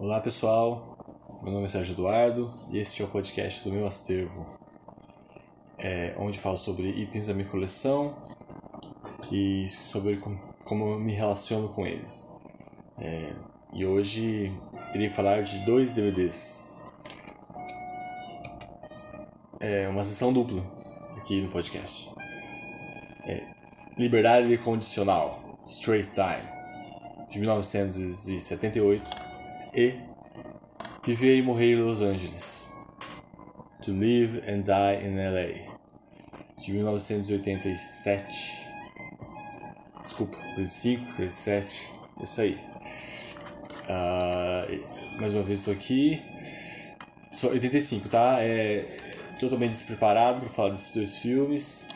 Olá pessoal, meu nome é Sérgio Eduardo e este é o podcast do meu acervo, é, onde falo sobre itens da minha coleção e sobre como eu me relaciono com eles. É, e hoje irei falar de dois DVDs. É uma sessão dupla aqui no podcast. É, Liberdade Condicional, Straight Time, de 1978 e Viver e Morrer em Los Angeles. To Live and Die in LA. De 1987. Desculpa, 85, 87. Isso aí. Uh, mais uma vez estou aqui. Sou 85, tá? É totalmente despreparado para falar desses dois filmes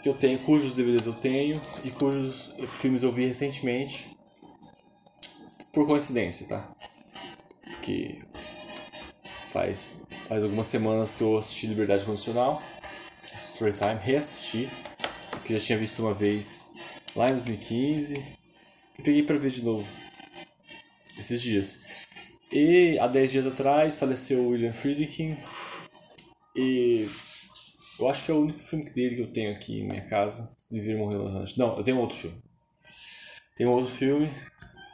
que eu tenho, cujos DVDs eu tenho e cujos filmes eu vi recentemente por coincidência, tá? Que faz, faz algumas semanas que eu assisti Liberdade Condicional, Storytime, reassisti, que já tinha visto uma vez lá em 2015 e peguei para ver de novo esses dias. E há 10 dias atrás faleceu William Friedkin e eu acho que é o único filme dele que eu tenho aqui em minha casa, Viver e Morrer Los Angeles. Não, eu tenho outro filme. Tem um outro filme,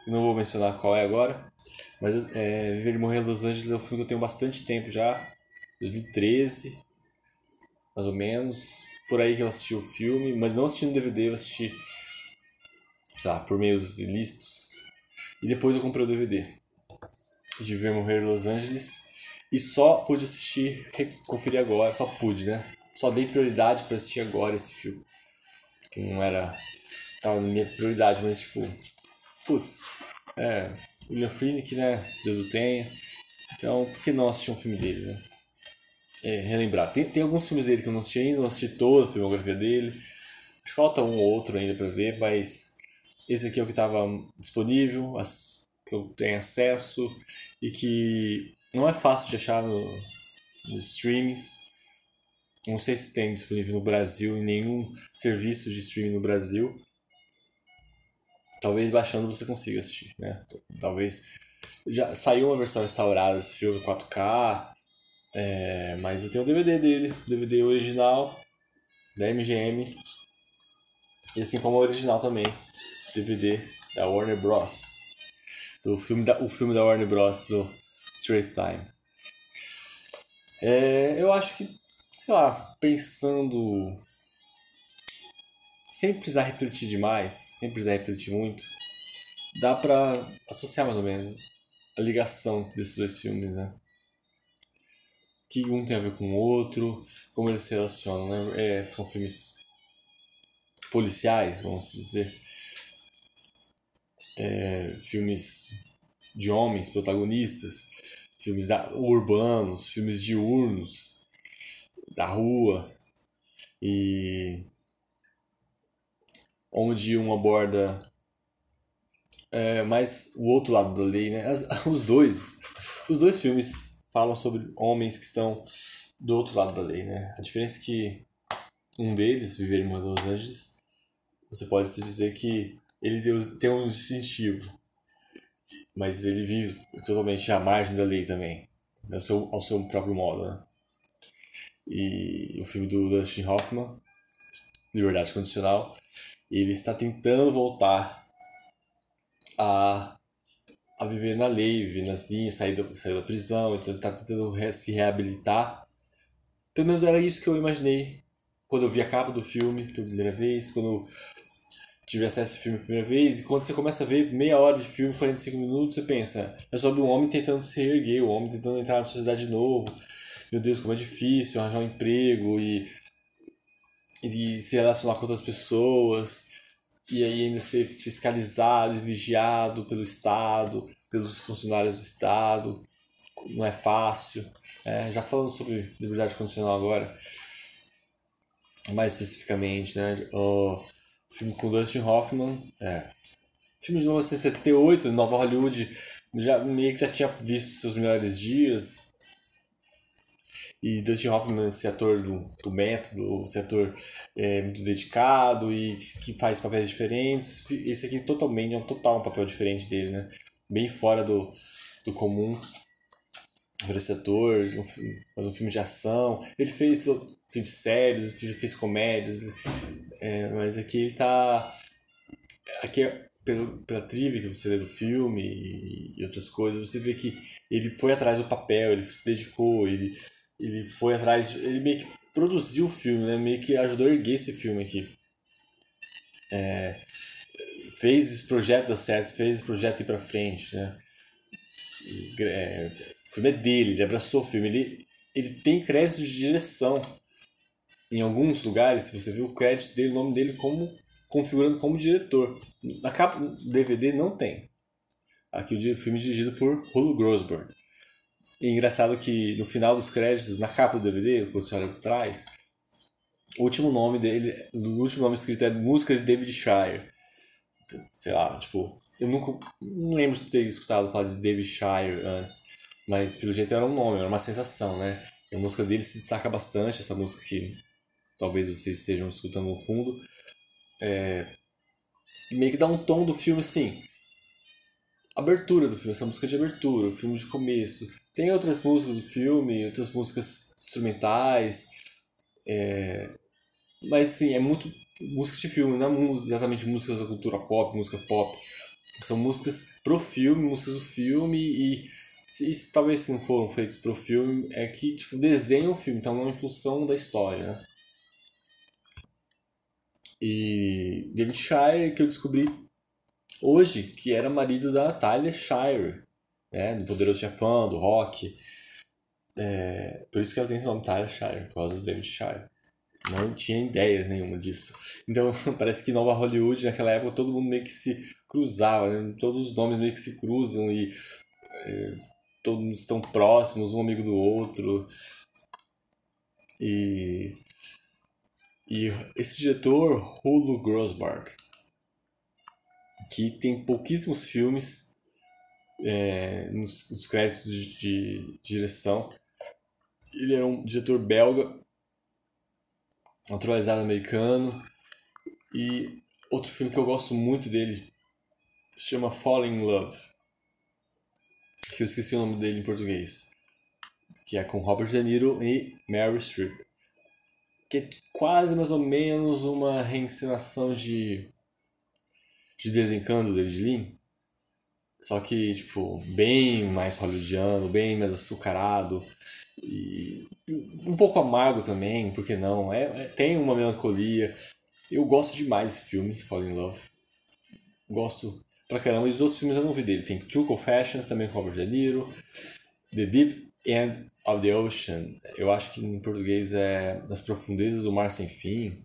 não vou mencionar qual é agora, mas é, Viver e Morrer em Los Angeles é um filme que eu tenho bastante tempo já. 2013, mais ou menos. Por aí que eu assisti o filme, mas não assisti no DVD, eu assisti lá, por meios ilícitos. E depois eu comprei o DVD de Viver e Morrer em Los Angeles. E só pude assistir, conferir agora, só pude, né? Só dei prioridade para assistir agora esse filme. Que não era. tava na minha prioridade, mas tipo. Putz, é William Friedkin, né? Deus o tenha. Então, por que não assistir um filme dele, né? É, relembrar. Tem, tem alguns filmes dele que eu não assisti ainda, não assisti toda a filmografia dele. Acho que falta um ou outro ainda para ver, mas esse aqui é o que estava disponível, as, que eu tenho acesso e que não é fácil de achar no, nos streamings. Não sei se tem disponível no Brasil em nenhum serviço de streaming no Brasil. Talvez baixando você consiga assistir, né? Talvez já saiu uma versão restaurada desse filme 4K, é, mas eu tenho o DVD dele, DVD original da MGM, e assim como o original também, DVD da Warner Bros. Do filme da, o filme da Warner Bros. do Straight Time. É, eu acho que, sei lá, pensando sem precisar refletir demais, sem precisar refletir muito, dá para associar mais ou menos a ligação desses dois filmes, né? Que um tem a ver com o outro, como eles se relacionam, né? É, são filmes policiais, vamos dizer. É, filmes de homens protagonistas, filmes da, urbanos, filmes diurnos, da rua. E onde um aborda é, mais o outro lado da lei, né? As, os dois, os dois filmes falam sobre homens que estão do outro lado da lei, né? A diferença é que um deles, Viver em Los Angeles, você pode se dizer que ele tem um distintivo, mas ele vive totalmente à margem da lei também, ao seu, ao seu próprio modo, né? E o filme do Dustin Hoffman, Liberdade Condicional, ele está tentando voltar a, a viver na lei, viver nas linhas, sair da, sair da prisão, então ele está tentando re, se reabilitar. Pelo menos era isso que eu imaginei quando eu vi a capa do filme pela primeira vez, quando eu tive acesso ao filme pela primeira vez, e quando você começa a ver meia hora de filme, 45 minutos, você pensa, é sobre um homem tentando se reerguer, um homem tentando entrar na sociedade de novo. Meu Deus, como é difícil arranjar um emprego e e se relacionar com outras pessoas e aí ainda ser fiscalizado e vigiado pelo Estado, pelos funcionários do Estado, não é fácil. É, já falando sobre liberdade condicional agora, mais especificamente, né? O filme com Dustin Hoffman, é, filme de 1978, Nova Hollywood, já, meio que já tinha visto seus melhores dias, e Dustin Hoffman, esse ator do, do método, esse ator é, muito dedicado e que faz papéis diferentes. Esse aqui totalmente é um total um papel diferente dele, né? Bem fora do, do comum para esse ator, um mas um filme de ação. Ele fez filmes sérios, fez comédias, é, mas aqui ele tá. Aqui, é pelo, pela trivia que você lê do filme e outras coisas, você vê que ele foi atrás do papel, ele se dedicou, ele, ele foi atrás, ele meio que produziu o filme, né? meio que ajudou a erguer esse filme aqui. É, fez esse projeto dar certo, fez esse projeto ir pra frente, né? E, é, o filme é dele, ele abraçou o filme, ele, ele tem crédito de direção. Em alguns lugares, você viu o crédito dele, o nome dele como configurando como diretor. Na capa do DVD não tem. Aqui o filme é dirigido por Hulu Grosberg. E é engraçado que no final dos créditos, na capa do DVD, quando você olha por trás, o último nome dele, o último nome escrito é Música de David Shire. Sei lá, tipo, eu nunca não lembro de ter escutado falar de David Shire antes, mas pelo jeito era um nome, era uma sensação, né? E a música dele se destaca bastante, essa música que talvez vocês estejam escutando no fundo. É, meio que dá um tom do filme assim. Abertura do filme, essa música de abertura, o filme de começo. Tem outras músicas do filme, outras músicas instrumentais. É, mas sim, é muito música de filme, não é exatamente músicas da cultura pop, música pop. São músicas pro filme, músicas do filme e se, se talvez se não foram feitos pro filme, é que tipo, desenham o filme, então não em função da história, né? E David Shire, que eu descobri hoje, que era marido da Talia Shire, né? Do Poderoso Chefão, do Rock. É, por isso que ela tem esse nome, Talia Shire, por causa do David Shire. Não tinha ideia nenhuma disso. Então, parece que Nova Hollywood, naquela época, todo mundo meio que se cruzava, né? todos os nomes meio que se cruzam e é, todos estão próximos, um amigo do outro. E, e esse diretor, Hulu Grosberg, que tem pouquíssimos filmes é, nos, nos créditos de, de direção. Ele é um diretor belga naturalizado americano. E outro filme que eu gosto muito dele se chama Falling in Love. Que eu esqueci o nome dele em português. Que é com Robert De Niro e Meryl Streep. Que é quase mais ou menos uma reencenação de. de Desencanto do David Lean. Só que, tipo, bem mais hollywoodiano, bem mais açucarado. E um pouco amargo também, por que não? É, é, tem uma melancolia. Eu gosto demais desse filme, Fall in Love. Gosto pra caramba. E os outros filmes eu não vi dele. Tem True Confessions, também com Robert De Niro. The Deep End of the Ocean. Eu acho que em português é Nas Profundezas do Mar Sem Fim.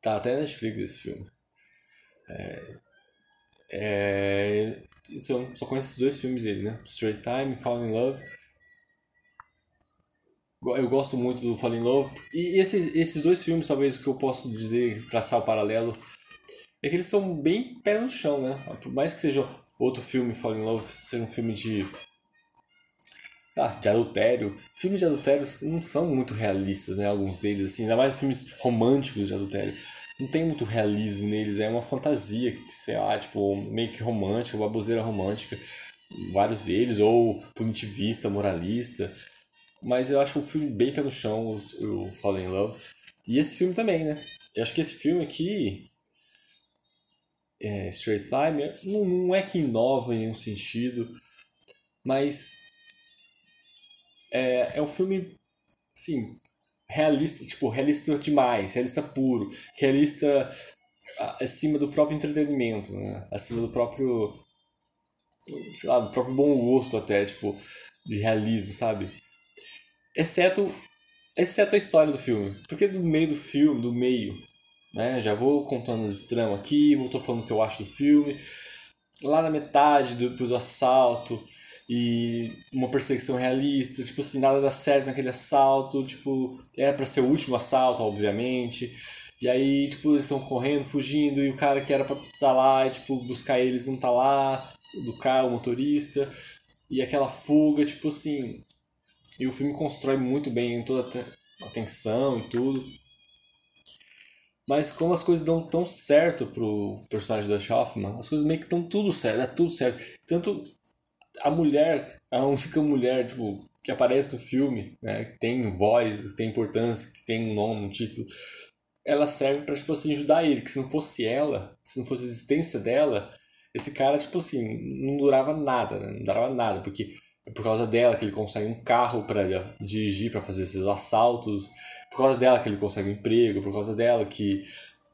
Tá até Netflix esse filme. É, é, só, só conheço esses dois filmes dele, né? Straight Time, Fall in Love eu gosto muito do Falling Love. E esses, esses dois filmes, talvez o que eu posso dizer, traçar o paralelo, é que eles são bem pé no chão, né? Por mais que seja outro filme, Falling Love, seja um filme de. Ah, de adultério. Filmes de adultério não são muito realistas, né? Alguns deles, assim, ainda mais filmes românticos de adultério. Não tem muito realismo neles, é uma fantasia, sei lá, tipo, meio que romântica, baboseira romântica. Vários deles, ou punitivista, moralista. Mas eu acho o filme bem pé no chão, o, Fallen Love. E esse filme também, né? Eu acho que esse filme aqui, é, Straight Time, não, não é que inova em nenhum sentido, mas é, é um filme, assim, realista, tipo, realista demais, realista puro, realista acima do próprio entretenimento, né? Acima do próprio, sei lá, do próprio bom gosto até, tipo, de realismo, sabe? exceto exceto a história do filme. Porque do meio do filme, do meio, né? Já vou contando os tramas aqui, vou tô falando o que eu acho do filme. Lá na metade do, do assalto e uma perseguição realista, tipo assim, nada dá certo naquele assalto, tipo, era para ser o último assalto, obviamente. E aí, tipo, eles estão correndo, fugindo, e o cara que era pra estar tá lá, tipo, buscar eles não tá lá, do carro, o motorista. E aquela fuga, tipo assim, e o filme constrói muito bem toda a tensão e tudo. Mas como as coisas dão tão certo pro personagem da Hoffman, as coisas meio que estão tudo certo, é tudo certo. Tanto a mulher, a única mulher, tipo, que aparece no filme, né? Que tem voz, que tem importância, que tem um nome, um título. Ela serve pra, tipo assim, ajudar ele. Que se não fosse ela, se não fosse a existência dela, esse cara, tipo assim, não durava nada, né? Não durava nada. Porque é por causa dela que ele consegue um carro para dirigir, para fazer esses assaltos. Por causa dela que ele consegue um emprego. Por causa dela que,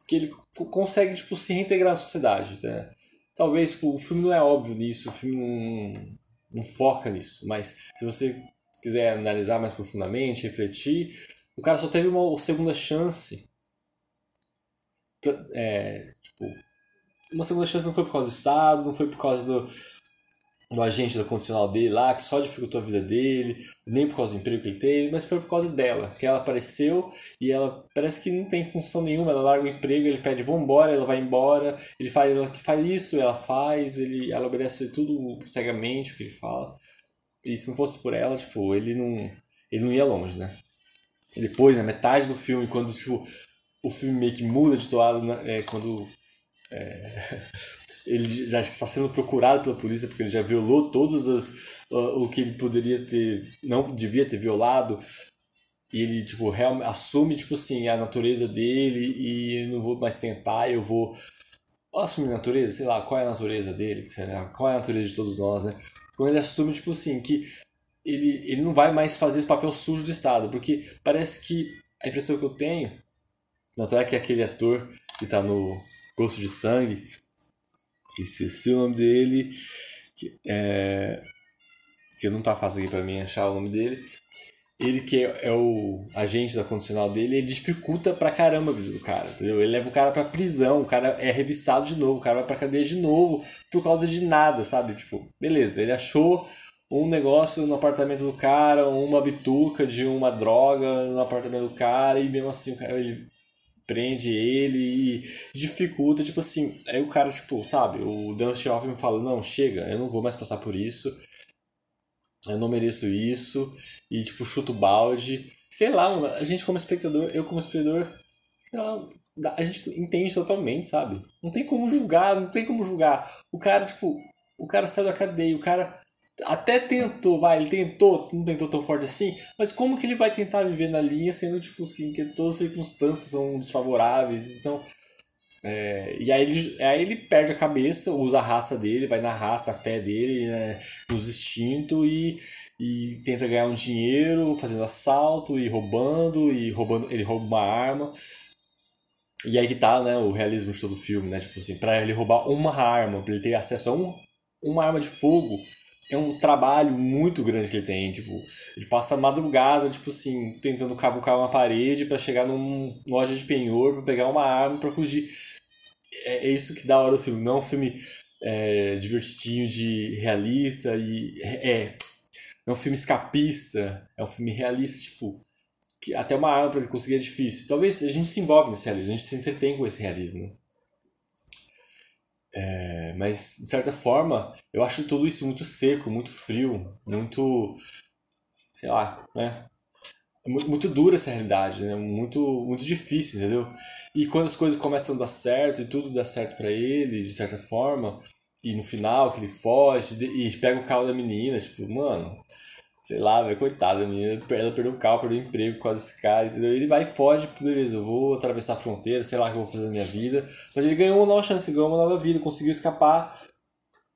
que ele consegue, tipo, se reintegrar na sociedade, né? Talvez tipo, o filme não é óbvio nisso, o filme não, não foca nisso, mas se você quiser analisar mais profundamente, refletir, o cara só teve uma segunda chance. É, tipo, uma segunda chance não foi por causa do Estado, não foi por causa do, no agente da condicional dele lá, que só dificultou a vida dele, nem por causa do emprego que ele teve, mas foi por causa dela, que ela apareceu e ela parece que não tem função nenhuma, ela larga o emprego, ele pede vambora, ela vai embora, ele faz, ela faz isso, ela faz, ele, ela obedece tudo cegamente o que ele fala. E se não fosse por ela, tipo, ele não, ele não ia longe, né? E depois, na metade do filme, quando tipo, o filme meio que muda de toada, né? é, quando é, ele já está sendo procurado pela polícia porque ele já violou todos as, uh, o que ele poderia ter, não devia ter violado. E ele, tipo, real, assume, tipo assim, a natureza dele e não vou mais tentar, eu vou assumir a natureza, sei lá, qual é a natureza dele, lá, qual é a natureza de todos nós, né? Quando ele assume, tipo assim, que ele, ele não vai mais fazer esse papel sujo do Estado, porque parece que a impressão que eu tenho, não é que aquele ator que tá no Gosto de Sangue, esqueci o nome dele, que, é, que não tá fácil aqui para mim achar o nome dele. Ele que é, é, o agente da condicional dele, ele dificulta pra caramba a vida do cara, entendeu? Ele leva o cara pra prisão, o cara é revistado de novo, o cara vai pra cadeia de novo por causa de nada, sabe? Tipo, beleza, ele achou um negócio no apartamento do cara, uma bituca de uma droga no apartamento do cara, e mesmo assim o cara, ele prende ele e dificulta, tipo assim, aí o cara, tipo, sabe, o Dustin Hoffman fala, não, chega, eu não vou mais passar por isso, eu não mereço isso, e tipo, chuta o balde, sei lá, mano, a gente como espectador, eu como espectador, lá, a gente entende totalmente, sabe, não tem como julgar, não tem como julgar, o cara, tipo, o cara saiu da cadeia, o cara até tentou, vai, ele tentou, não tentou tão forte assim, mas como que ele vai tentar viver na linha sendo, tipo assim, que todas as circunstâncias são desfavoráveis, então... É, e aí ele, aí ele perde a cabeça, usa a raça dele, vai na raça, na fé dele, né, nos instintos e, e tenta ganhar um dinheiro fazendo assalto e roubando, e roubando, ele rouba uma arma. E aí que tá, né, o realismo de todo o filme, né, tipo assim, pra ele roubar uma arma, pra ele ter acesso a um, uma arma de fogo, é um trabalho muito grande que ele tem, tipo, ele passa a madrugada, tipo assim, tentando cavucar uma parede para chegar numa loja de penhor para pegar uma arma para fugir. É, é, isso que dá hora do filme, não é um filme é, divertidinho de realista e é, é um filme escapista, é um filme realista, tipo, que até uma arma para ele conseguir é difícil. Talvez a gente se envolve nesse realismo, a gente se entretém com esse realismo. É, mas, de certa forma, eu acho tudo isso muito seco, muito frio, muito. sei lá, né? Muito dura essa realidade, né? Muito, muito difícil, entendeu? E quando as coisas começam a dar certo e tudo dá certo para ele, de certa forma, e no final que ele foge e pega o carro da menina, tipo, mano, sei lá, velho, coitada, menina, ela perdeu o carro, perdeu o emprego causa desse cara, entendeu? Ele vai e foge, beleza, eu vou atravessar a fronteira, sei lá o que eu vou fazer na minha vida. Mas ele ganhou uma nova chance, ganhou uma nova vida, conseguiu escapar,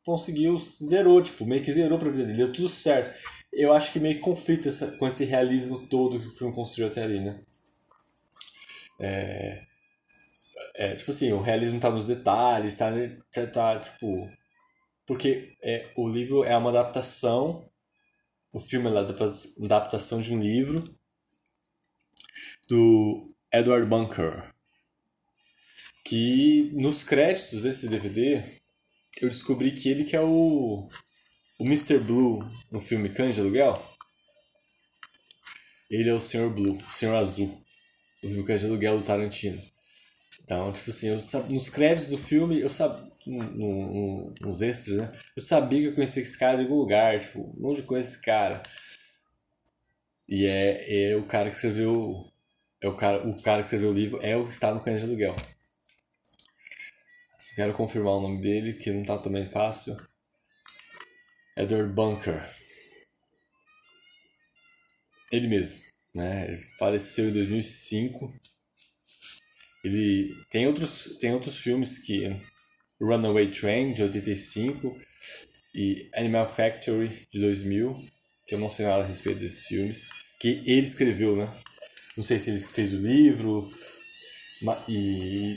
conseguiu, zerou, tipo, meio que zerou pra vida dele, deu tudo certo. Eu acho que meio que essa, com esse realismo todo que o filme construiu até ali, né? É, é, tipo assim, o realismo tá nos detalhes, tá, tá, tá tipo... Porque é, o livro é uma adaptação o filme é uma adaptação de um livro do Edward Bunker. Que nos créditos desse DVD eu descobri que ele que é o, o Mr. Blue no filme Cães de Aluguel. Ele é o Sr. Blue, o Sr. Azul, no filme Cães de Aluguel do Tarantino. Então, tipo assim, eu, nos créditos do filme, eu sabia, no, no, nos extras, né? Eu sabia que eu conhecia esse cara de algum lugar, tipo, onde conheço esse cara? E é, é o cara que escreveu. É o cara, o cara que escreveu o livro é o que está no Cães de Aluguel. Quero confirmar o nome dele, que não tá também fácil. Edward Bunker. Ele mesmo, né? Ele faleceu em 2005. Ele tem outros, tem outros filmes que Runaway Train de 85 e Animal Factory de 2000, que eu não sei nada a respeito desses filmes, que ele escreveu, né? Não sei se ele fez o livro e,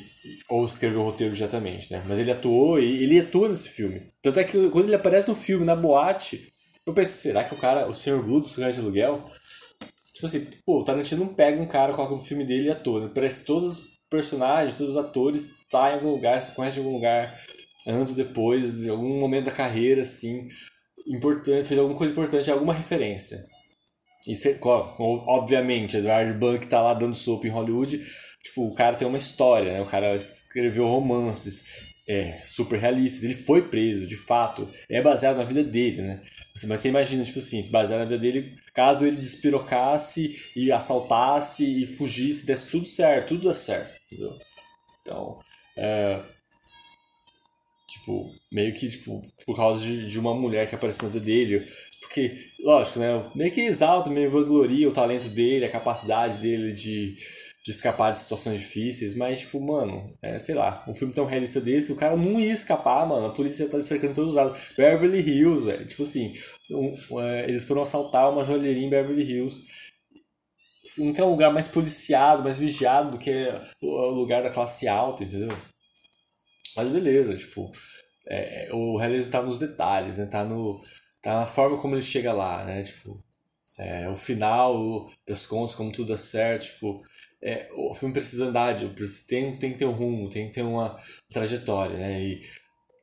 ou escreveu o roteiro diretamente, né? Mas ele atuou e ele atua nesse filme. Tanto é que quando ele aparece no filme, na boate, eu penso, será que o cara, o Sr. Blue do Cigano de Aluguel, tipo assim, pô, o Tarantino não pega um cara, coloca no filme dele e atua, né? Parece os personagens, todos os atores tá em algum lugar, se conhece em algum lugar antes ou depois, em algum momento da carreira, assim, importante, fez alguma coisa importante, alguma referência. É, claro, obviamente, Edward Bunk tá lá dando sopa em Hollywood, tipo, o cara tem uma história, né? O cara escreveu romances é, super realistas, ele foi preso, de fato, é baseado na vida dele, né? Mas você imagina, tipo assim, se baseado na vida dele, caso ele despirocasse e assaltasse e fugisse, desse tudo certo, tudo dá certo, entendeu? Então, é, tipo, meio que, tipo, por causa de, de uma mulher que apareceu na dele, porque, lógico, né, meio que exalta, meio vangloria o talento dele, a capacidade dele de de escapar de situações difíceis, mas, tipo, mano, é, sei lá, um filme tão realista desse, o cara não ia escapar, mano, a polícia tá cercando todos os lados. Beverly Hills, velho, tipo assim, um, é, eles foram assaltar uma joalheria em Beverly Hills, assim, que é um lugar mais policiado, mais vigiado do que o lugar da classe alta, entendeu? Mas beleza, tipo, é, o realismo tá nos detalhes, né, tá, no, tá na forma como ele chega lá, né, tipo, é, o final das contas, como tudo dá certo, tipo é, o filme precisa andar, tem, tem que ter um rumo, tem que ter uma trajetória, né? E,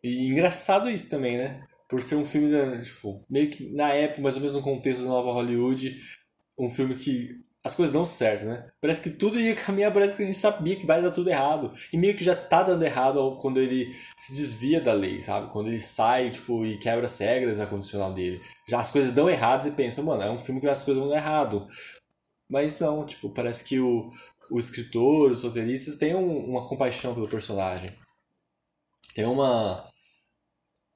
e engraçado isso também, né? Por ser um filme, tipo, meio que na época, mais ou menos no contexto da nova Hollywood, um filme que as coisas dão certo, né? Parece que tudo ia caminhar, parece que a gente sabia que vai dar tudo errado. E meio que já tá dando errado quando ele se desvia da lei, sabe? Quando ele sai, tipo, e quebra as regras a condicional dele. Já as coisas dão errado e pensa, mano, é um filme que as coisas vão dar errado. Mas não, tipo, parece que o, o escritor, os roteiristas têm um, uma compaixão pelo personagem. Tem uma.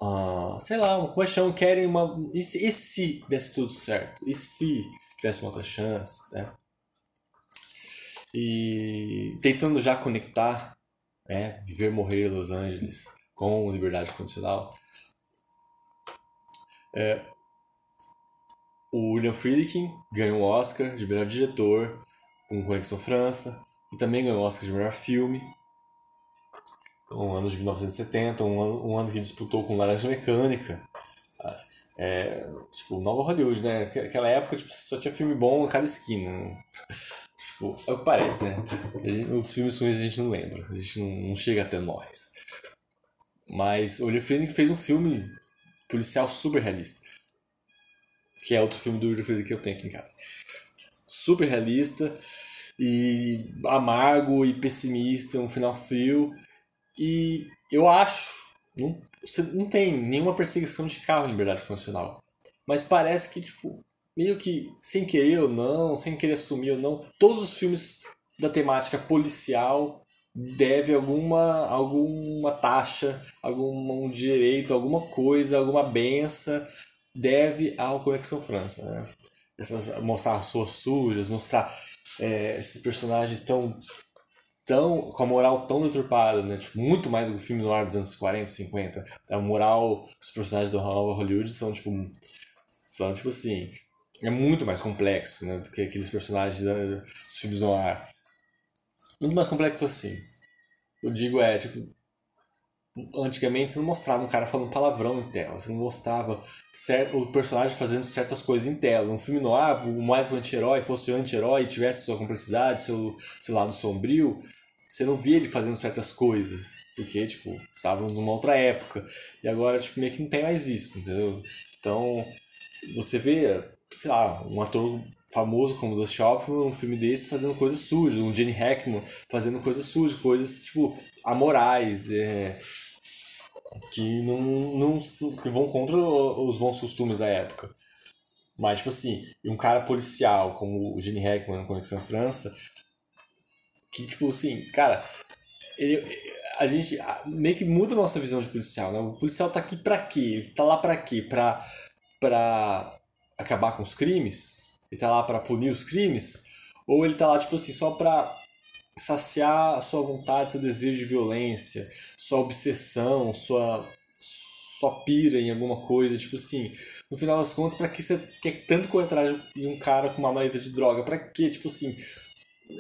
Uh, sei lá, uma compaixão, querem uma. E se, e se desse tudo certo? E se tivesse uma outra chance, né? E tentando já conectar, né? Viver, morrer em Los Angeles com liberdade condicional. É, o William Friedkin ganhou o Oscar de melhor diretor com Conexão França, e também ganhou o Oscar de melhor filme. Um ano de 1970, um ano, um ano que disputou com Laranja Mecânica. É, tipo, Nova Hollywood, né? Aquela época tipo, só tinha filme bom em cada esquina. Tipo, é o que parece, né? Os filmes ruins a gente não lembra, a gente não, não chega até nós. Mas o Friedkin fez um filme policial super realista que é outro filme do William Friedkin que eu tenho aqui em casa. Super realista e amargo e pessimista, um final frio. E eu acho, não, você não tem nenhuma perseguição de carro em liberdade condicional. Mas parece que, tipo, meio que sem querer ou não, sem querer assumir ou não, todos os filmes da temática policial deve alguma alguma taxa, algum direito, alguma coisa, alguma benção deve ao Conexão França, né? Essas, mostrar suas sujas, mostrar é, esses personagens tão, tão com a moral tão deturpada, né? Tipo, muito mais do que o filme no ar dos anos 40, 50. A moral dos personagens do Hollywood são tipo são tipo assim, é muito mais complexo, né, do que aqueles personagens dos filmes no ar. Muito mais complexo assim. Eu digo é, tipo, antigamente você não mostrava um cara falando palavrão em tela, você não mostrava certo, o personagem fazendo certas coisas em tela. Um filme no ar, o mais anti-herói fosse o anti-herói tivesse sua complexidade, seu, seu lado sombrio, você não via ele fazendo certas coisas, porque, tipo, estávamos numa outra época. E agora, tipo, meio que não tem mais isso, entendeu? Então, você vê, sei lá, um ator famoso como Dustin Hoffman, um filme desse fazendo coisas sujas, um Gene Hackman fazendo coisas sujas, coisas, tipo, amorais, é, que não, não que vão contra os bons costumes da época. Mas, tipo assim, um cara policial como o Gene Hackman no Conexão França, que, tipo assim, cara, ele, a gente meio que muda a nossa visão de policial, né? O policial tá aqui pra quê? Ele tá lá pra quê? Pra, pra acabar com os crimes? Ele tá lá pra punir os crimes? Ou ele tá lá, tipo assim, só pra saciar a sua vontade, seu desejo de violência, sua obsessão, sua, sua pira em alguma coisa, tipo assim, no final das contas, para que você quer tanto correr atrás de um cara com uma maleta de droga? Para quê? Tipo assim,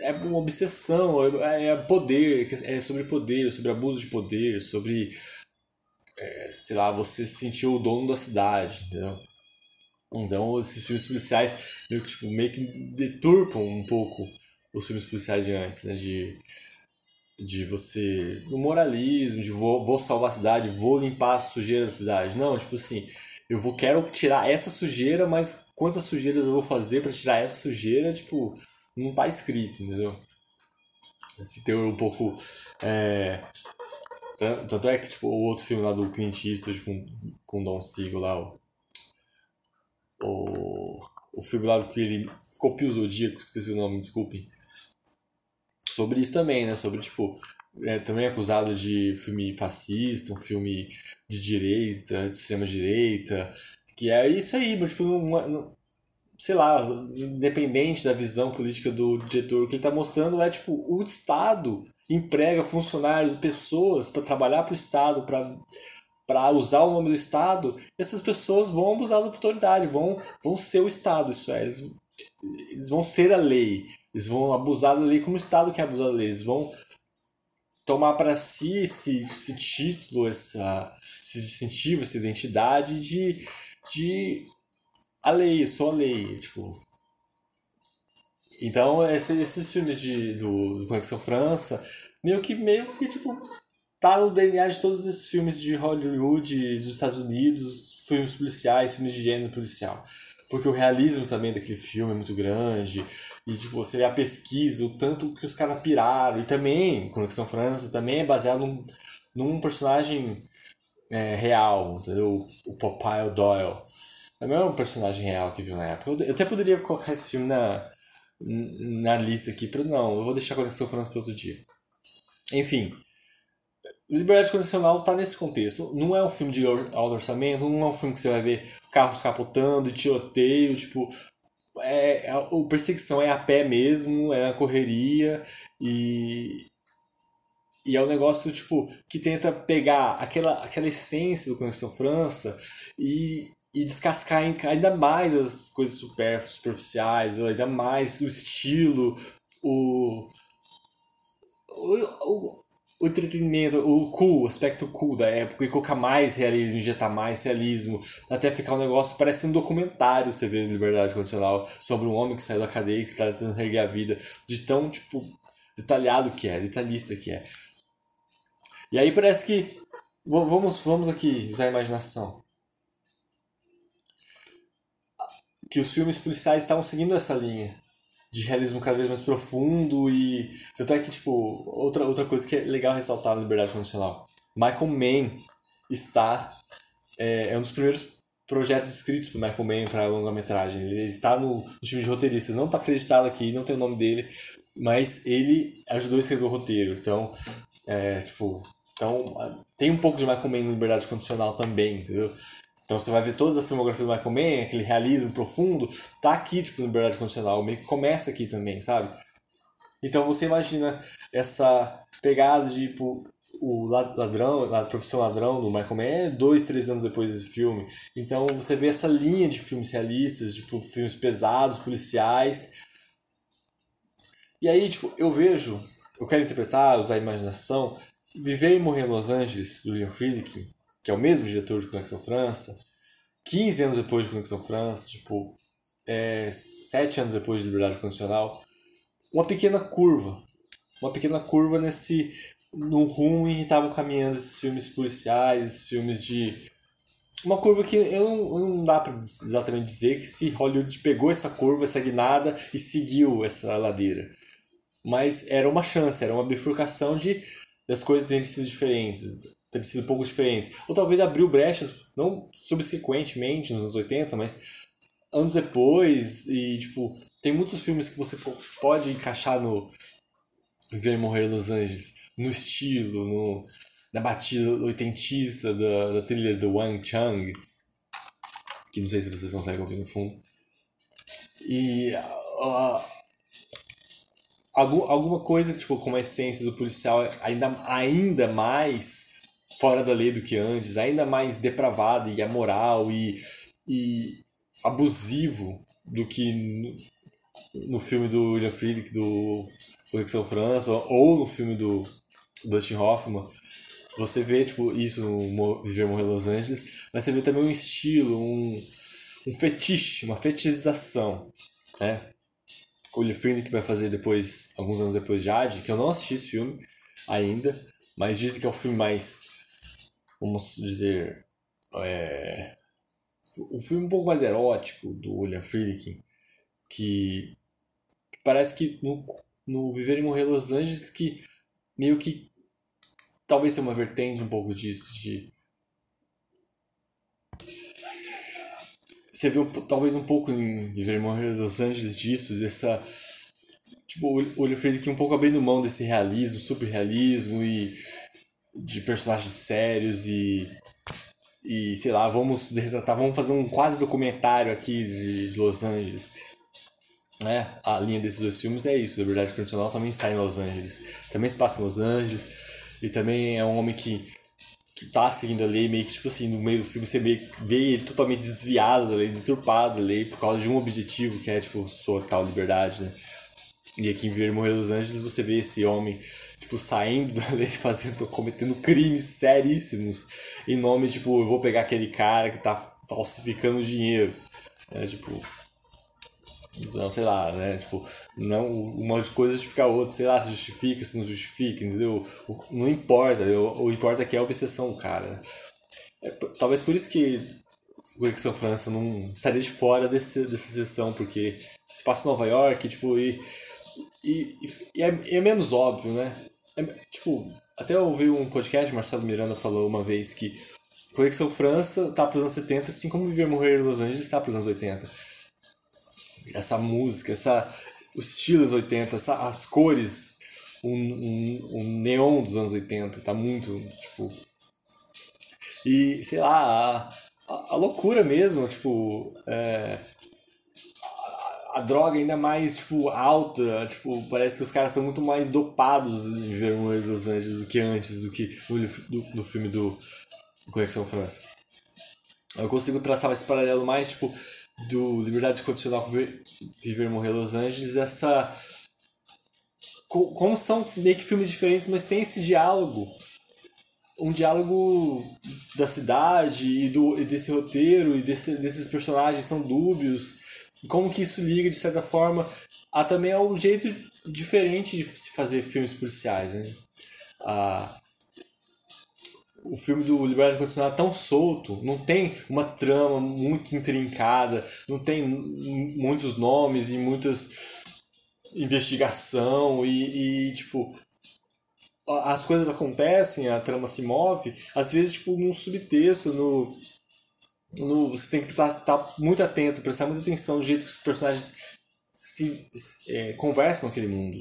é uma obsessão, é, é poder, é sobre poder, sobre abuso de poder, sobre, é, sei lá, você se sentir o dono da cidade, entendeu? Então, esses filmes policiais meio que, tipo, meio que deturpam um pouco os filmes policiais de antes, né? De, de você. do moralismo, de vou, vou salvar a cidade, vou limpar a sujeira da cidade. Não, tipo assim, eu vou quero tirar essa sujeira, mas quantas sujeiras eu vou fazer para tirar essa sujeira, tipo, não tá escrito, entendeu? Esse teor um pouco. É, tanto é que, tipo, o outro filme lá do Clint Eastwood com, com Don Siegel lá, o, o, o filme lá que ele copia o Zodíaco, esqueci o nome, desculpem sobre isso também, né? Sobre, tipo, é, também acusado de filme fascista, um filme de direita, de extrema-direita, que é isso aí, tipo, uma, sei lá, independente da visão política do diretor, o que ele está mostrando é, tipo, o Estado emprega funcionários, pessoas para trabalhar para o Estado, para para usar o nome do Estado, essas pessoas vão abusar da autoridade, vão, vão ser o Estado, isso é, eles, eles vão ser a lei. Eles vão abusar da lei como o Estado quer abusar da lei. Eles vão tomar para si esse, esse título, essa, esse distintivo, essa identidade de, de a lei, só a lei. Tipo. Então, esse, esses filmes de, do, do Conexão França, meio que, meio que, tipo, tá no DNA de todos esses filmes de Hollywood, dos Estados Unidos, filmes policiais, filmes de gênero policial. Porque o realismo também daquele filme é muito grande, e tipo, você vê a pesquisa, o tanto que os caras piraram. E também, Conexão França, também é baseado num, num personagem é, real, entendeu? O Popeye Doyle. Também é um personagem real que viu na época. Eu até poderia colocar esse filme na, na lista aqui, pra, não, eu vou deixar Conexão França para outro dia. Enfim, Liberdade Condicional tá nesse contexto. Não é um filme de alto orçamento, não é um filme que você vai ver carros capotando, tiroteio, tipo, é, a, a perseguição é a pé mesmo, é a correria e e é um negócio tipo que tenta pegar aquela, aquela essência do Conexão França e, e descascar ainda mais as coisas super, superficiais, ainda mais o estilo, o, o, o entretenimento, o cool, o aspecto cool da época, e colocar mais realismo, injetar mais realismo, até ficar um negócio, parece um documentário, você vê Liberdade Condicional, sobre um homem que saiu da cadeia e que está tentando reerguer a vida, de tão, tipo, detalhado que é, detalhista que é. E aí parece que, vamos, vamos aqui usar a imaginação, que os filmes policiais estavam seguindo essa linha de realismo cada vez mais profundo e. Tanto é que, tipo, outra, outra coisa que é legal ressaltar na Liberdade Condicional. Michael Mann está. É, é um dos primeiros projetos escritos por Michael Mann para longa-metragem. Ele está no, no time de roteiristas, não está acreditado aqui, não tem o nome dele, mas ele ajudou a escrever o roteiro. Então, é, tipo. Então, tem um pouco de Michael Mann na Liberdade Condicional também, entendeu? Então você vai ver toda a filmografia do Michael Mann, aquele realismo profundo, tá aqui, tipo, no Liberdade Condicional, meio que começa aqui também, sabe? Então você imagina essa pegada de, tipo, o ladrão, a profissão ladrão do Michael Mann é dois, três anos depois desse filme. Então você vê essa linha de filmes realistas, tipo, filmes pesados, policiais. E aí, tipo, eu vejo, eu quero interpretar, usar a imaginação, Viver e Morrer em Los Angeles, do Leon Friedkin, que é o mesmo diretor de Conexão França, 15 anos depois de Conexão França, tipo, é, 7 anos depois de Liberdade Condicional, uma pequena curva, uma pequena curva nesse no rumo em que estavam caminhando esses filmes policiais, esses filmes de uma curva que eu não, não dá para exatamente dizer que se Hollywood pegou essa curva, essa guinada e seguiu essa ladeira. Mas era uma chance, era uma bifurcação de das coisas terem sido diferentes ter sido pouco diferentes. Ou talvez abriu brechas, não subsequentemente, nos anos 80, mas anos depois. E, tipo, tem muitos filmes que você pode encaixar no Viver e Morrer Los Angeles. no estilo, no, na batida oitentista da, da trilha do Wang Chang, que não sei se vocês conseguem ouvir no fundo. E uh, algum, alguma coisa tipo, com a essência do policial ainda, ainda mais fora da lei do que antes, ainda mais depravado e amoral e, e abusivo do que no, no filme do William Friedrich, do Conexão França, ou no filme do Dustin Hoffman. Você vê tipo, isso no Viver Morrer Los Angeles, mas você vê também um estilo, um, um fetiche, uma fetichização. Né? O William Friedrich vai fazer depois, alguns anos depois, Jade, que eu não assisti esse filme ainda, mas dizem que é o filme mais, vamos dizer, é, um filme um pouco mais erótico do William Friedkin, que, que parece que no, no Viver e Morrer Los Angeles que meio que talvez seja uma vertente um pouco disso, de você vê talvez um pouco em Viver e Morrer Los Angeles disso, dessa tipo o William Friedkin um pouco abrindo mão desse realismo, super realismo e de personagens sérios e e sei lá, vamos retratar, vamos fazer um quase documentário aqui de, de Los Angeles. Né? A linha desses dois filmes é isso, a Verdade Condicional também está em Los Angeles. Também se passa em Los Angeles. E também é um homem que, que tá seguindo a lei, meio que tipo assim, no meio do filme você meio, vê ele totalmente desviado da lei, deturpado da lei, por causa de um objetivo que é tipo sua tal liberdade, né? E aqui em Viver Morrer Los Angeles você vê esse homem tipo, saindo da lei, fazendo, cometendo crimes seríssimos em nome, tipo, eu vou pegar aquele cara que tá falsificando dinheiro. É, tipo. Não, sei lá, né? Tipo, não, uma coisa justifica a outra, sei lá, se justifica, se não justifica, entendeu? Não importa, o, o importa é que é a obsessão cara. É, talvez por isso que Conexão França não estaria de fora desse, dessa sessão, porque se passa em Nova York, tipo, e e, e, é, é, menos óbvio, né? É, tipo, até eu ouvi um podcast, Marcelo Miranda falou uma vez que Conexão França tá para os anos 70, assim como Viver Morrer em Los Angeles tá para os anos 80. Essa música, essa, os estilos 80, essa, as cores, o um, um, um, neon dos anos 80, tá muito, tipo... E, sei lá, a, a, a loucura mesmo, tipo... É, a droga ainda mais, tipo, alta. Tipo, parece que os caras são muito mais dopados em Vermelhos Los Angeles do que antes, do que no, do, no filme do Conexão França. Eu consigo traçar esse paralelo mais, tipo, do Liberdade Condicional com Viver Morrer Los Angeles, essa... Como são meio que filmes diferentes, mas tem esse diálogo um diálogo da cidade e, do, e desse roteiro e desse, desses personagens são dúbios como que isso liga, de certa forma, a também ao jeito diferente de se fazer filmes policiais, né? Ah, o filme do Liberdade Condicional é tão solto, não tem uma trama muito intrincada, não tem muitos nomes e muitas investigação e, e tipo as coisas acontecem, a trama se move, às vezes tipo num subtexto, no no, você tem que estar, tá, tá muito atento, prestar muita atenção no jeito que os personagens se, é, conversam naquele mundo,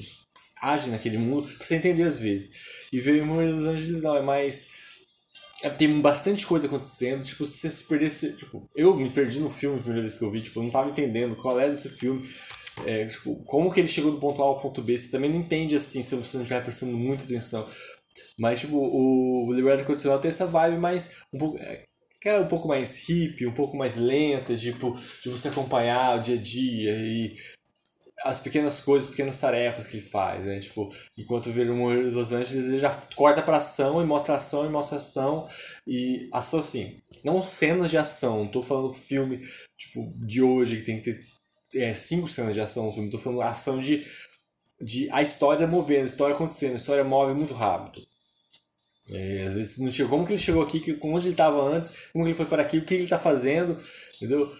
agem naquele mundo, pra você entender às vezes. E ver Morrer dos Angeles não, é mais. É, tem bastante coisa acontecendo, tipo, se você se perdesse. Tipo, eu me perdi no filme a primeira vez que eu vi, tipo, eu não tava entendendo qual era esse filme. É, tipo, como que ele chegou do ponto A ao ponto B, você também não entende assim se você não estiver prestando muita atenção. Mas, tipo, o Liberdade Condicional tem essa vibe mais um pouco. É, que era um pouco mais hippie, um pouco mais lenta, tipo, de você acompanhar o dia a dia e as pequenas coisas, pequenas tarefas que ele faz, né? Tipo, enquanto vê o Morrer Los Angeles, ele já corta pra ação e mostra ação e mostra ação e ação assim, não cenas de ação, não tô falando filme, tipo, de hoje que tem que ter é, cinco cenas de ação no filme, tô falando ação de, de a história movendo, a história acontecendo, a história move muito rápido. É, às vezes não chegou. Como que ele chegou aqui, onde ele estava antes, como ele foi para aqui, o que ele está fazendo, entendeu?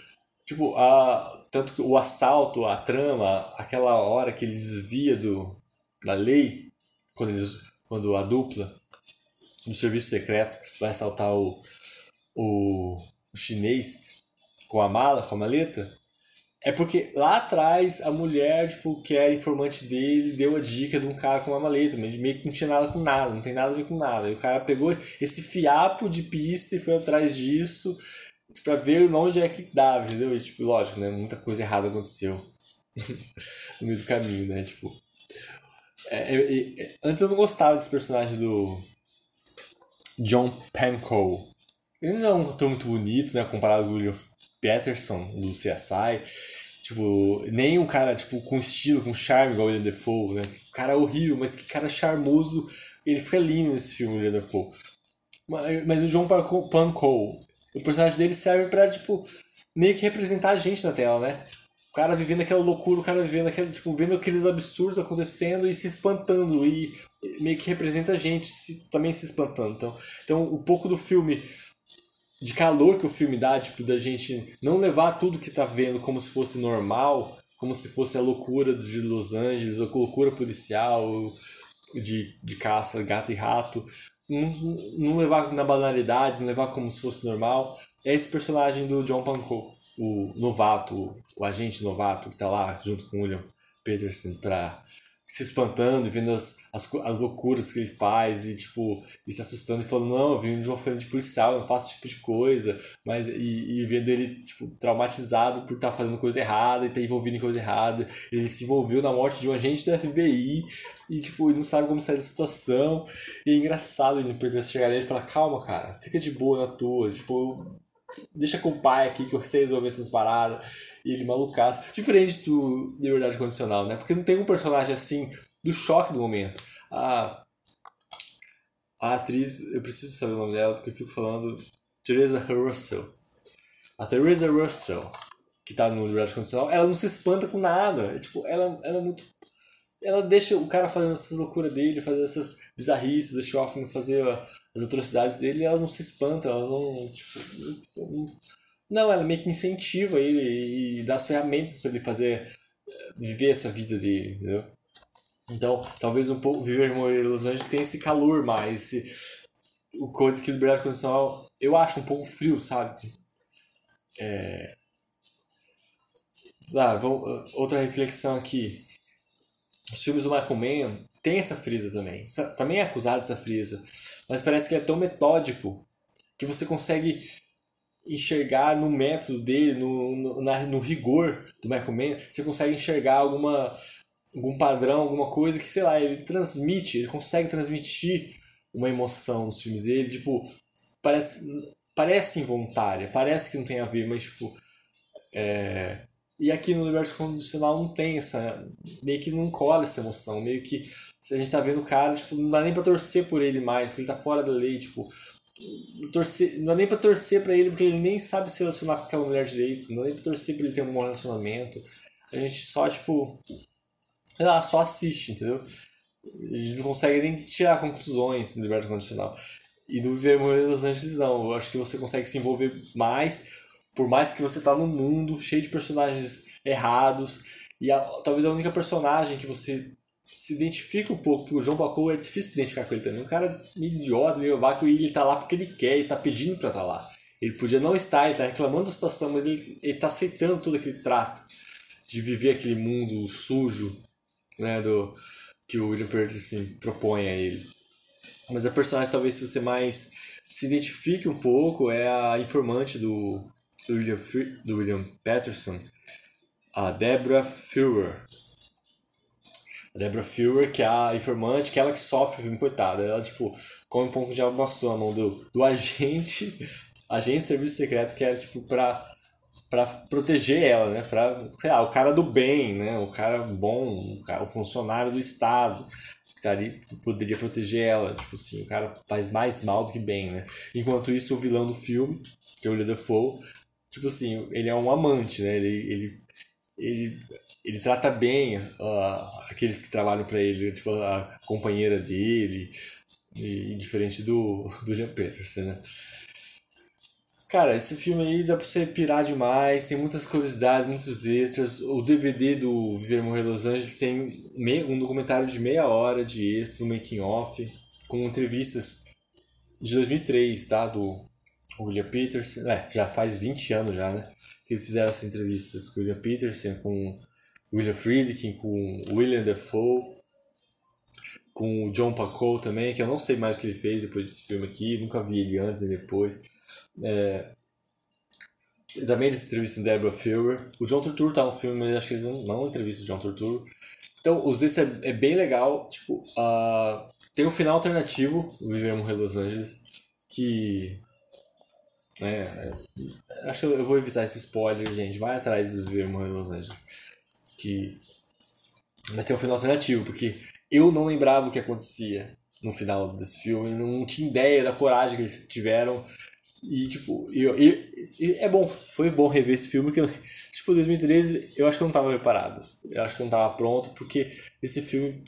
Tipo, a, tanto que o assalto, a trama, aquela hora que ele desvia do, da lei, quando, eles, quando a dupla do serviço secreto vai assaltar o, o, o chinês com a mala, com a maleta, É porque lá atrás a mulher, tipo, que era informante dele, deu a dica de um cara com uma maleta, mas meio que não tinha nada com nada, não tem nada a ver com nada. E o cara pegou esse fiapo de pista e foi atrás disso pra ver onde é que dava, entendeu? E, tipo, lógico, né? Muita coisa errada aconteceu no meio do caminho, né? Tipo. É, é, é, antes eu não gostava desse personagem do John Pankow. Ele não é um ator muito bonito, né? Comparado com o William Peterson, do CSI. Tipo, nem um cara, tipo, com estilo, com charme igual o William Defoe, né? Cara horrível, mas que cara charmoso. Ele fica lindo nesse filme, o William Defoe. Mas, mas o John Pankow, o personagem dele serve pra, tipo, meio que representar a gente na tela, né? O cara vivendo aquela loucura, o cara vivendo aquele, tipo, vendo aqueles absurdos acontecendo e se espantando. E meio que representa a gente se, também se espantando. Então, então, um pouco do filme de calor que o filme dá, tipo, da gente não levar tudo que tá vendo como se fosse normal, como se fosse a loucura de Los Angeles, a loucura policial de, de caça, gato e rato. Não, não levar na banalidade, não levar como se fosse normal. É esse personagem do John Pankow, o novato, o agente novato que tá lá junto com o William Peterson pra se espantando, vendo as, as, as loucuras que ele faz e, tipo, e se assustando e falando, não, eu vim de uma frente policial, eu não faço esse tipo de coisa, mas, e, e vendo ele, tipo, traumatizado por estar tá fazendo coisa errada e estar tá envolvido em coisa errada, ele se envolveu na morte de um agente do FBI e, tipo, não sabe como sair da situação, e é engraçado ele depois chegar nele e falar, calma, cara, fica de boa na tua, tipo, deixa com o pai aqui que eu sei resolver essas paradas. E ele malucaço. Diferente do Liberdade Condicional, né? Porque não tem um personagem assim do choque do momento. A, a atriz, eu preciso saber o nome dela, porque eu fico falando Teresa Russell. A Teresa Russell, que tá no Liberdade Condicional, ela não se espanta com nada. É, tipo, ela, ela é muito ela deixa o cara fazendo essas loucuras dele, fazendo essas bizarrices, deixa o Hoffman fazer as atrocidades dele ela não se espanta, ela não, tipo, não, ela meio que incentiva ele e dá as ferramentas para ele fazer, viver essa vida dele, entendeu? Então, talvez um pouco viver em Los Angeles tenha esse calor mais, esse, coisa que o Liberdade Condicional eu acho um pouco frio, sabe? É... Ah, vamos, outra reflexão aqui. Os filmes do Michael Mann tem essa frisa também. Também é acusado dessa frisa. Mas parece que é tão metódico que você consegue enxergar no método dele, no, no, na, no rigor do Michael Mann, você consegue enxergar alguma, algum padrão, alguma coisa que, sei lá, ele transmite, ele consegue transmitir uma emoção nos filmes dele, tipo, parece, parece involuntária, parece que não tem a ver, mas, tipo, é... E aqui no universo condicional não tem essa, meio que não cola essa emoção, meio que se a gente tá vendo o cara, tipo, não dá nem pra torcer por ele mais, porque ele tá fora da lei, tipo, torcer, não dá nem pra torcer pra ele porque ele nem sabe se relacionar com aquela mulher direito, não dá nem pra torcer pra ele ter um bom relacionamento. A gente só, tipo, sei lá, só assiste, entendeu? A gente não consegue nem tirar conclusões no Liberto Condicional. E no Viver Morrer Los Angeles não, eu acho que você consegue se envolver mais, por mais que você tá num mundo cheio de personagens errados, e a, talvez a única personagem que você se identifica um pouco, porque o João Bacou é difícil se identificar com ele também. Um cara idiota, meio vaco, e ele tá lá porque ele quer, ele tá pedindo pra estar tá lá. Ele podia não estar, ele tá reclamando da situação, mas ele, ele tá aceitando todo aquele trato de viver aquele mundo sujo, né, do, que o William Pearce assim, propõe a ele. Mas a personagem talvez se você mais se identifique um pouco é a informante do, do, William, do William Patterson, a Deborah Fuhrer Deborah Fuhrer, que é a informante, que é ela que sofre o filme, coitada. Ela, tipo, come um pouco de amassou a mão do, do agente, agente de serviço secreto, que era, tipo, pra, pra proteger ela, né? Pra, sei lá, o cara do bem, né? O cara bom, o, cara, o funcionário do Estado que tá ali poderia proteger ela. Tipo assim, o cara faz mais mal do que bem, né? Enquanto isso, o vilão do filme, que é o William Dafoe, tipo assim, ele é um amante, né? Ele, ele, ele ele trata bem aqueles que trabalham para ele, tipo a companheira dele, e, diferente do, do Jean Peterson, né? Cara, esse filme aí dá pra você pirar demais, tem muitas curiosidades, muitos extras. O DVD do Viver Morrer Los Angeles tem um documentário de meia hora de extras, um making off, com entrevistas de 2003, tá? Do William Peterson, é, já faz 20 anos já, né? que eles fizeram essas entrevistas com o William Peterson, com William Friedkin, com William Defoe, com o John Paco também, que eu não sei mais o que ele fez depois desse filme aqui, nunca vi ele antes e depois. É, também eles entrevistam Deborah Filber. O John Turturro tá no filme, mas acho que eles não, entrevistam o John Turturro. Então, os esse é, é bem legal. Tipo, uh, tem um final alternativo, o Viver Morrer Los Angeles, que. É, é, acho que eu vou evitar esse spoiler, gente. Vai atrás do Viver Morrer Los Angeles. Que. Mas tem um final alternativo, porque eu não lembrava o que acontecia no final desse filme, não tinha ideia da coragem que eles tiveram e, tipo, eu, eu, é bom, foi bom rever esse filme, que eu, tipo, 2013 eu acho que eu não tava preparado. Eu acho que eu não tava pronto, porque esse filme.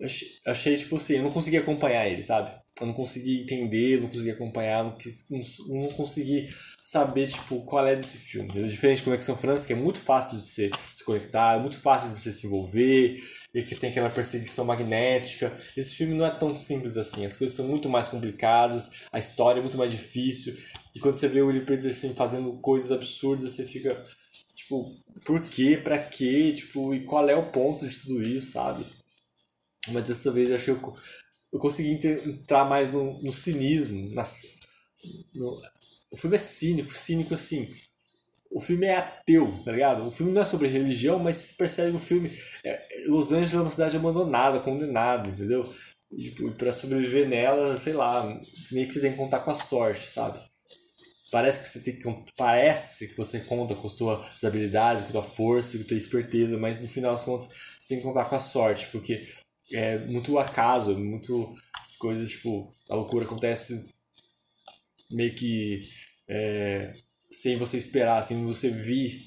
Eu achei, tipo assim, eu não consegui acompanhar ele, sabe? Eu não consegui entender, não consegui acompanhar, não, quis, não, não consegui saber, tipo, qual é desse filme. Diferente de Conexão França, que é muito fácil de se, se conectar, é muito fácil de você se envolver, e que tem aquela perseguição magnética. Esse filme não é tão simples assim, as coisas são muito mais complicadas, a história é muito mais difícil. E quando você vê o Willie Peterson fazendo coisas absurdas, você fica tipo, por quê? Pra quê? Tipo, e qual é o ponto de tudo isso, sabe? Mas dessa vez eu que eu, consegui entrar mais no, no cinismo. No, o filme é cínico, cínico assim o filme é ateu, tá ligado? O filme não é sobre religião, mas se percebe o filme. É, Los Angeles é uma cidade abandonada, condenada, entendeu? E tipo, sobreviver nela, sei lá, meio que você tem que contar com a sorte, sabe? Parece que você tem que. Parece que você conta com as tuas habilidades, com a tua força, com a tua esperteza, mas no final das contas você tem que contar com a sorte, porque é muito acaso, muito. As coisas, tipo, a loucura acontece meio que. É, sem você esperar, sem você vir,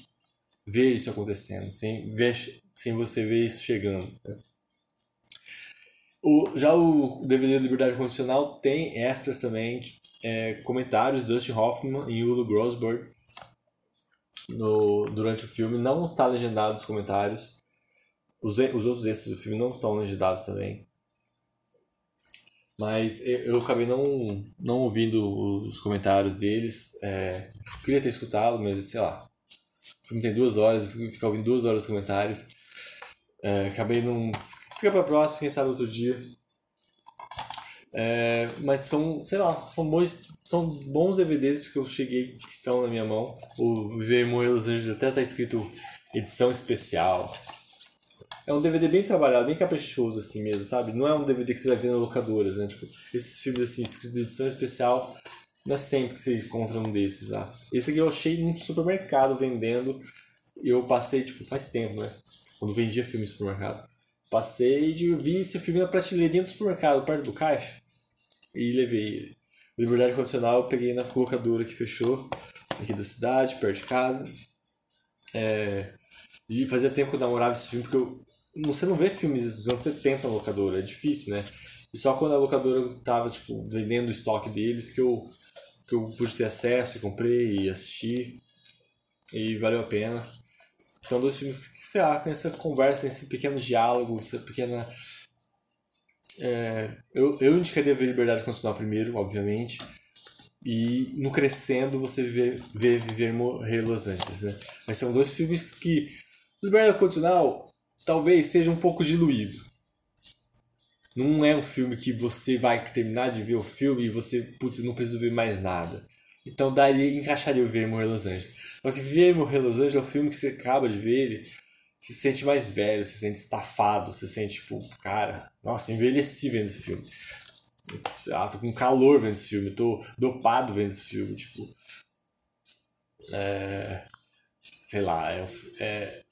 ver isso acontecendo, sem, ver, sem você ver isso chegando. O, já o DVD Liberdade Condicional tem extras também, é, comentários de Dustin Hoffman e Udo Grosberg no, durante o filme. Não está legendado os comentários. Os, os outros extras do filme não estão legendados também. Mas eu acabei não, não ouvindo os comentários deles. É, queria ter escutado, mas sei lá. O filme tem duas horas, ficar ouvindo duas horas os comentários. É, acabei não. Fica pra próxima, quem sabe outro dia. É, mas são, sei lá, são bons, são bons DVDs que eu cheguei, que estão na minha mão. O Viver Morrer Los Angeles até tá escrito edição especial. É um DVD bem trabalhado, bem caprichoso assim mesmo, sabe? Não é um DVD que você vai ver na locadoras, né? Tipo, esses filmes assim, de edição especial, não é sempre que você encontra um desses, tá? Esse aqui eu achei no supermercado vendendo. Eu passei, tipo, faz tempo, né? Quando vendia filme no supermercado. Passei e vi esse filme na prateleirinha do supermercado, perto do caixa. E levei ele. Liberdade Condicional eu peguei na locadora que fechou, aqui da cidade, perto de casa. É... E fazia tempo que eu namorava esse filme, porque eu você não vê filmes dos anos 70 na locadora, é difícil, né? E só quando a locadora tava, tipo, vendendo o estoque deles que eu, que eu pude ter acesso, comprei e assisti. E valeu a pena. São dois filmes que, sei lá, tem essa conversa, esse pequeno diálogo, essa pequena. É, eu, eu indicaria ver Liberdade Condicional primeiro, obviamente. E no crescendo você vê, vê Viver Morrer Los Angeles, né? Mas são dois filmes que. Liberdade Condicional talvez seja um pouco diluído. Não é um filme que você vai terminar de ver o filme e você, putz, não precisa ver mais nada. Então daria, encaixaria o Ver Morrer Los Angeles. Só que Ver Morrer Los Angeles é um filme que você acaba de ver ele, se sente mais velho, se sente estafado, se sente tipo, cara, nossa, envelheci vendo esse filme. Ah, tô com calor vendo esse filme, tô dopado vendo esse filme, tipo. É, sei lá, é, é,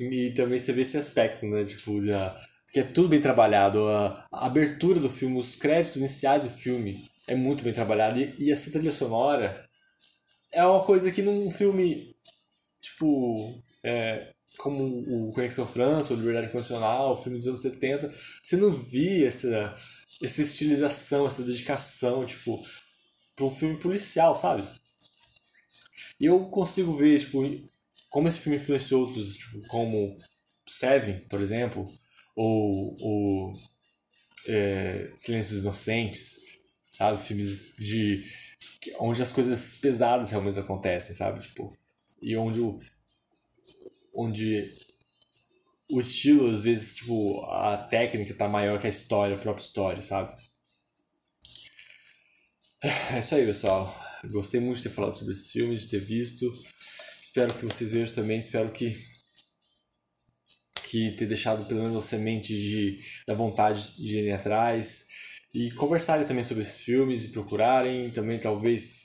e também você vê esse aspecto, né? Tipo, já, que é tudo bem trabalhado. A, a abertura do filme, os créditos iniciais do filme é muito bem trabalhado. E, e essa trilha sonora é uma coisa que num filme, tipo, é, como o Conexão França, o Liberdade Condicional, o filme dos anos 70, você não via essa, essa estilização, essa dedicação, tipo, para um filme policial, sabe? E eu consigo ver, tipo, como esse filme influenciou outros, tipo, como Seven, por exemplo, ou, ou é, Silêncios Inocentes, sabe? Filmes de onde as coisas pesadas realmente acontecem, sabe? Tipo, e onde o onde o estilo às vezes tipo a técnica tá maior que a história, a própria história, sabe? É isso aí, pessoal. Gostei muito de ter falado sobre esse filme, de ter visto. Espero que vocês vejam também, espero que que ter deixado pelo menos a semente de, da vontade de irem atrás e conversarem também sobre esses filmes e procurarem também talvez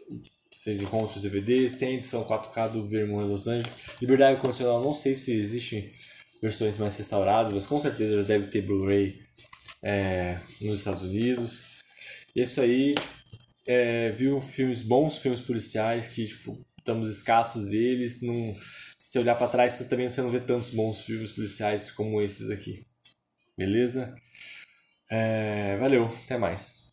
vocês encontrem os DVDs tem a edição 4K do Vermont Los Angeles Liberdade Condicional não sei se existem versões mais restauradas mas com certeza já deve ter Blu-ray é, nos Estados Unidos. É isso aí é, viu filmes bons filmes policiais que tipo estamos escassos deles não se olhar para trás também você não vê tantos bons filmes policiais como esses aqui beleza é, valeu, até mais.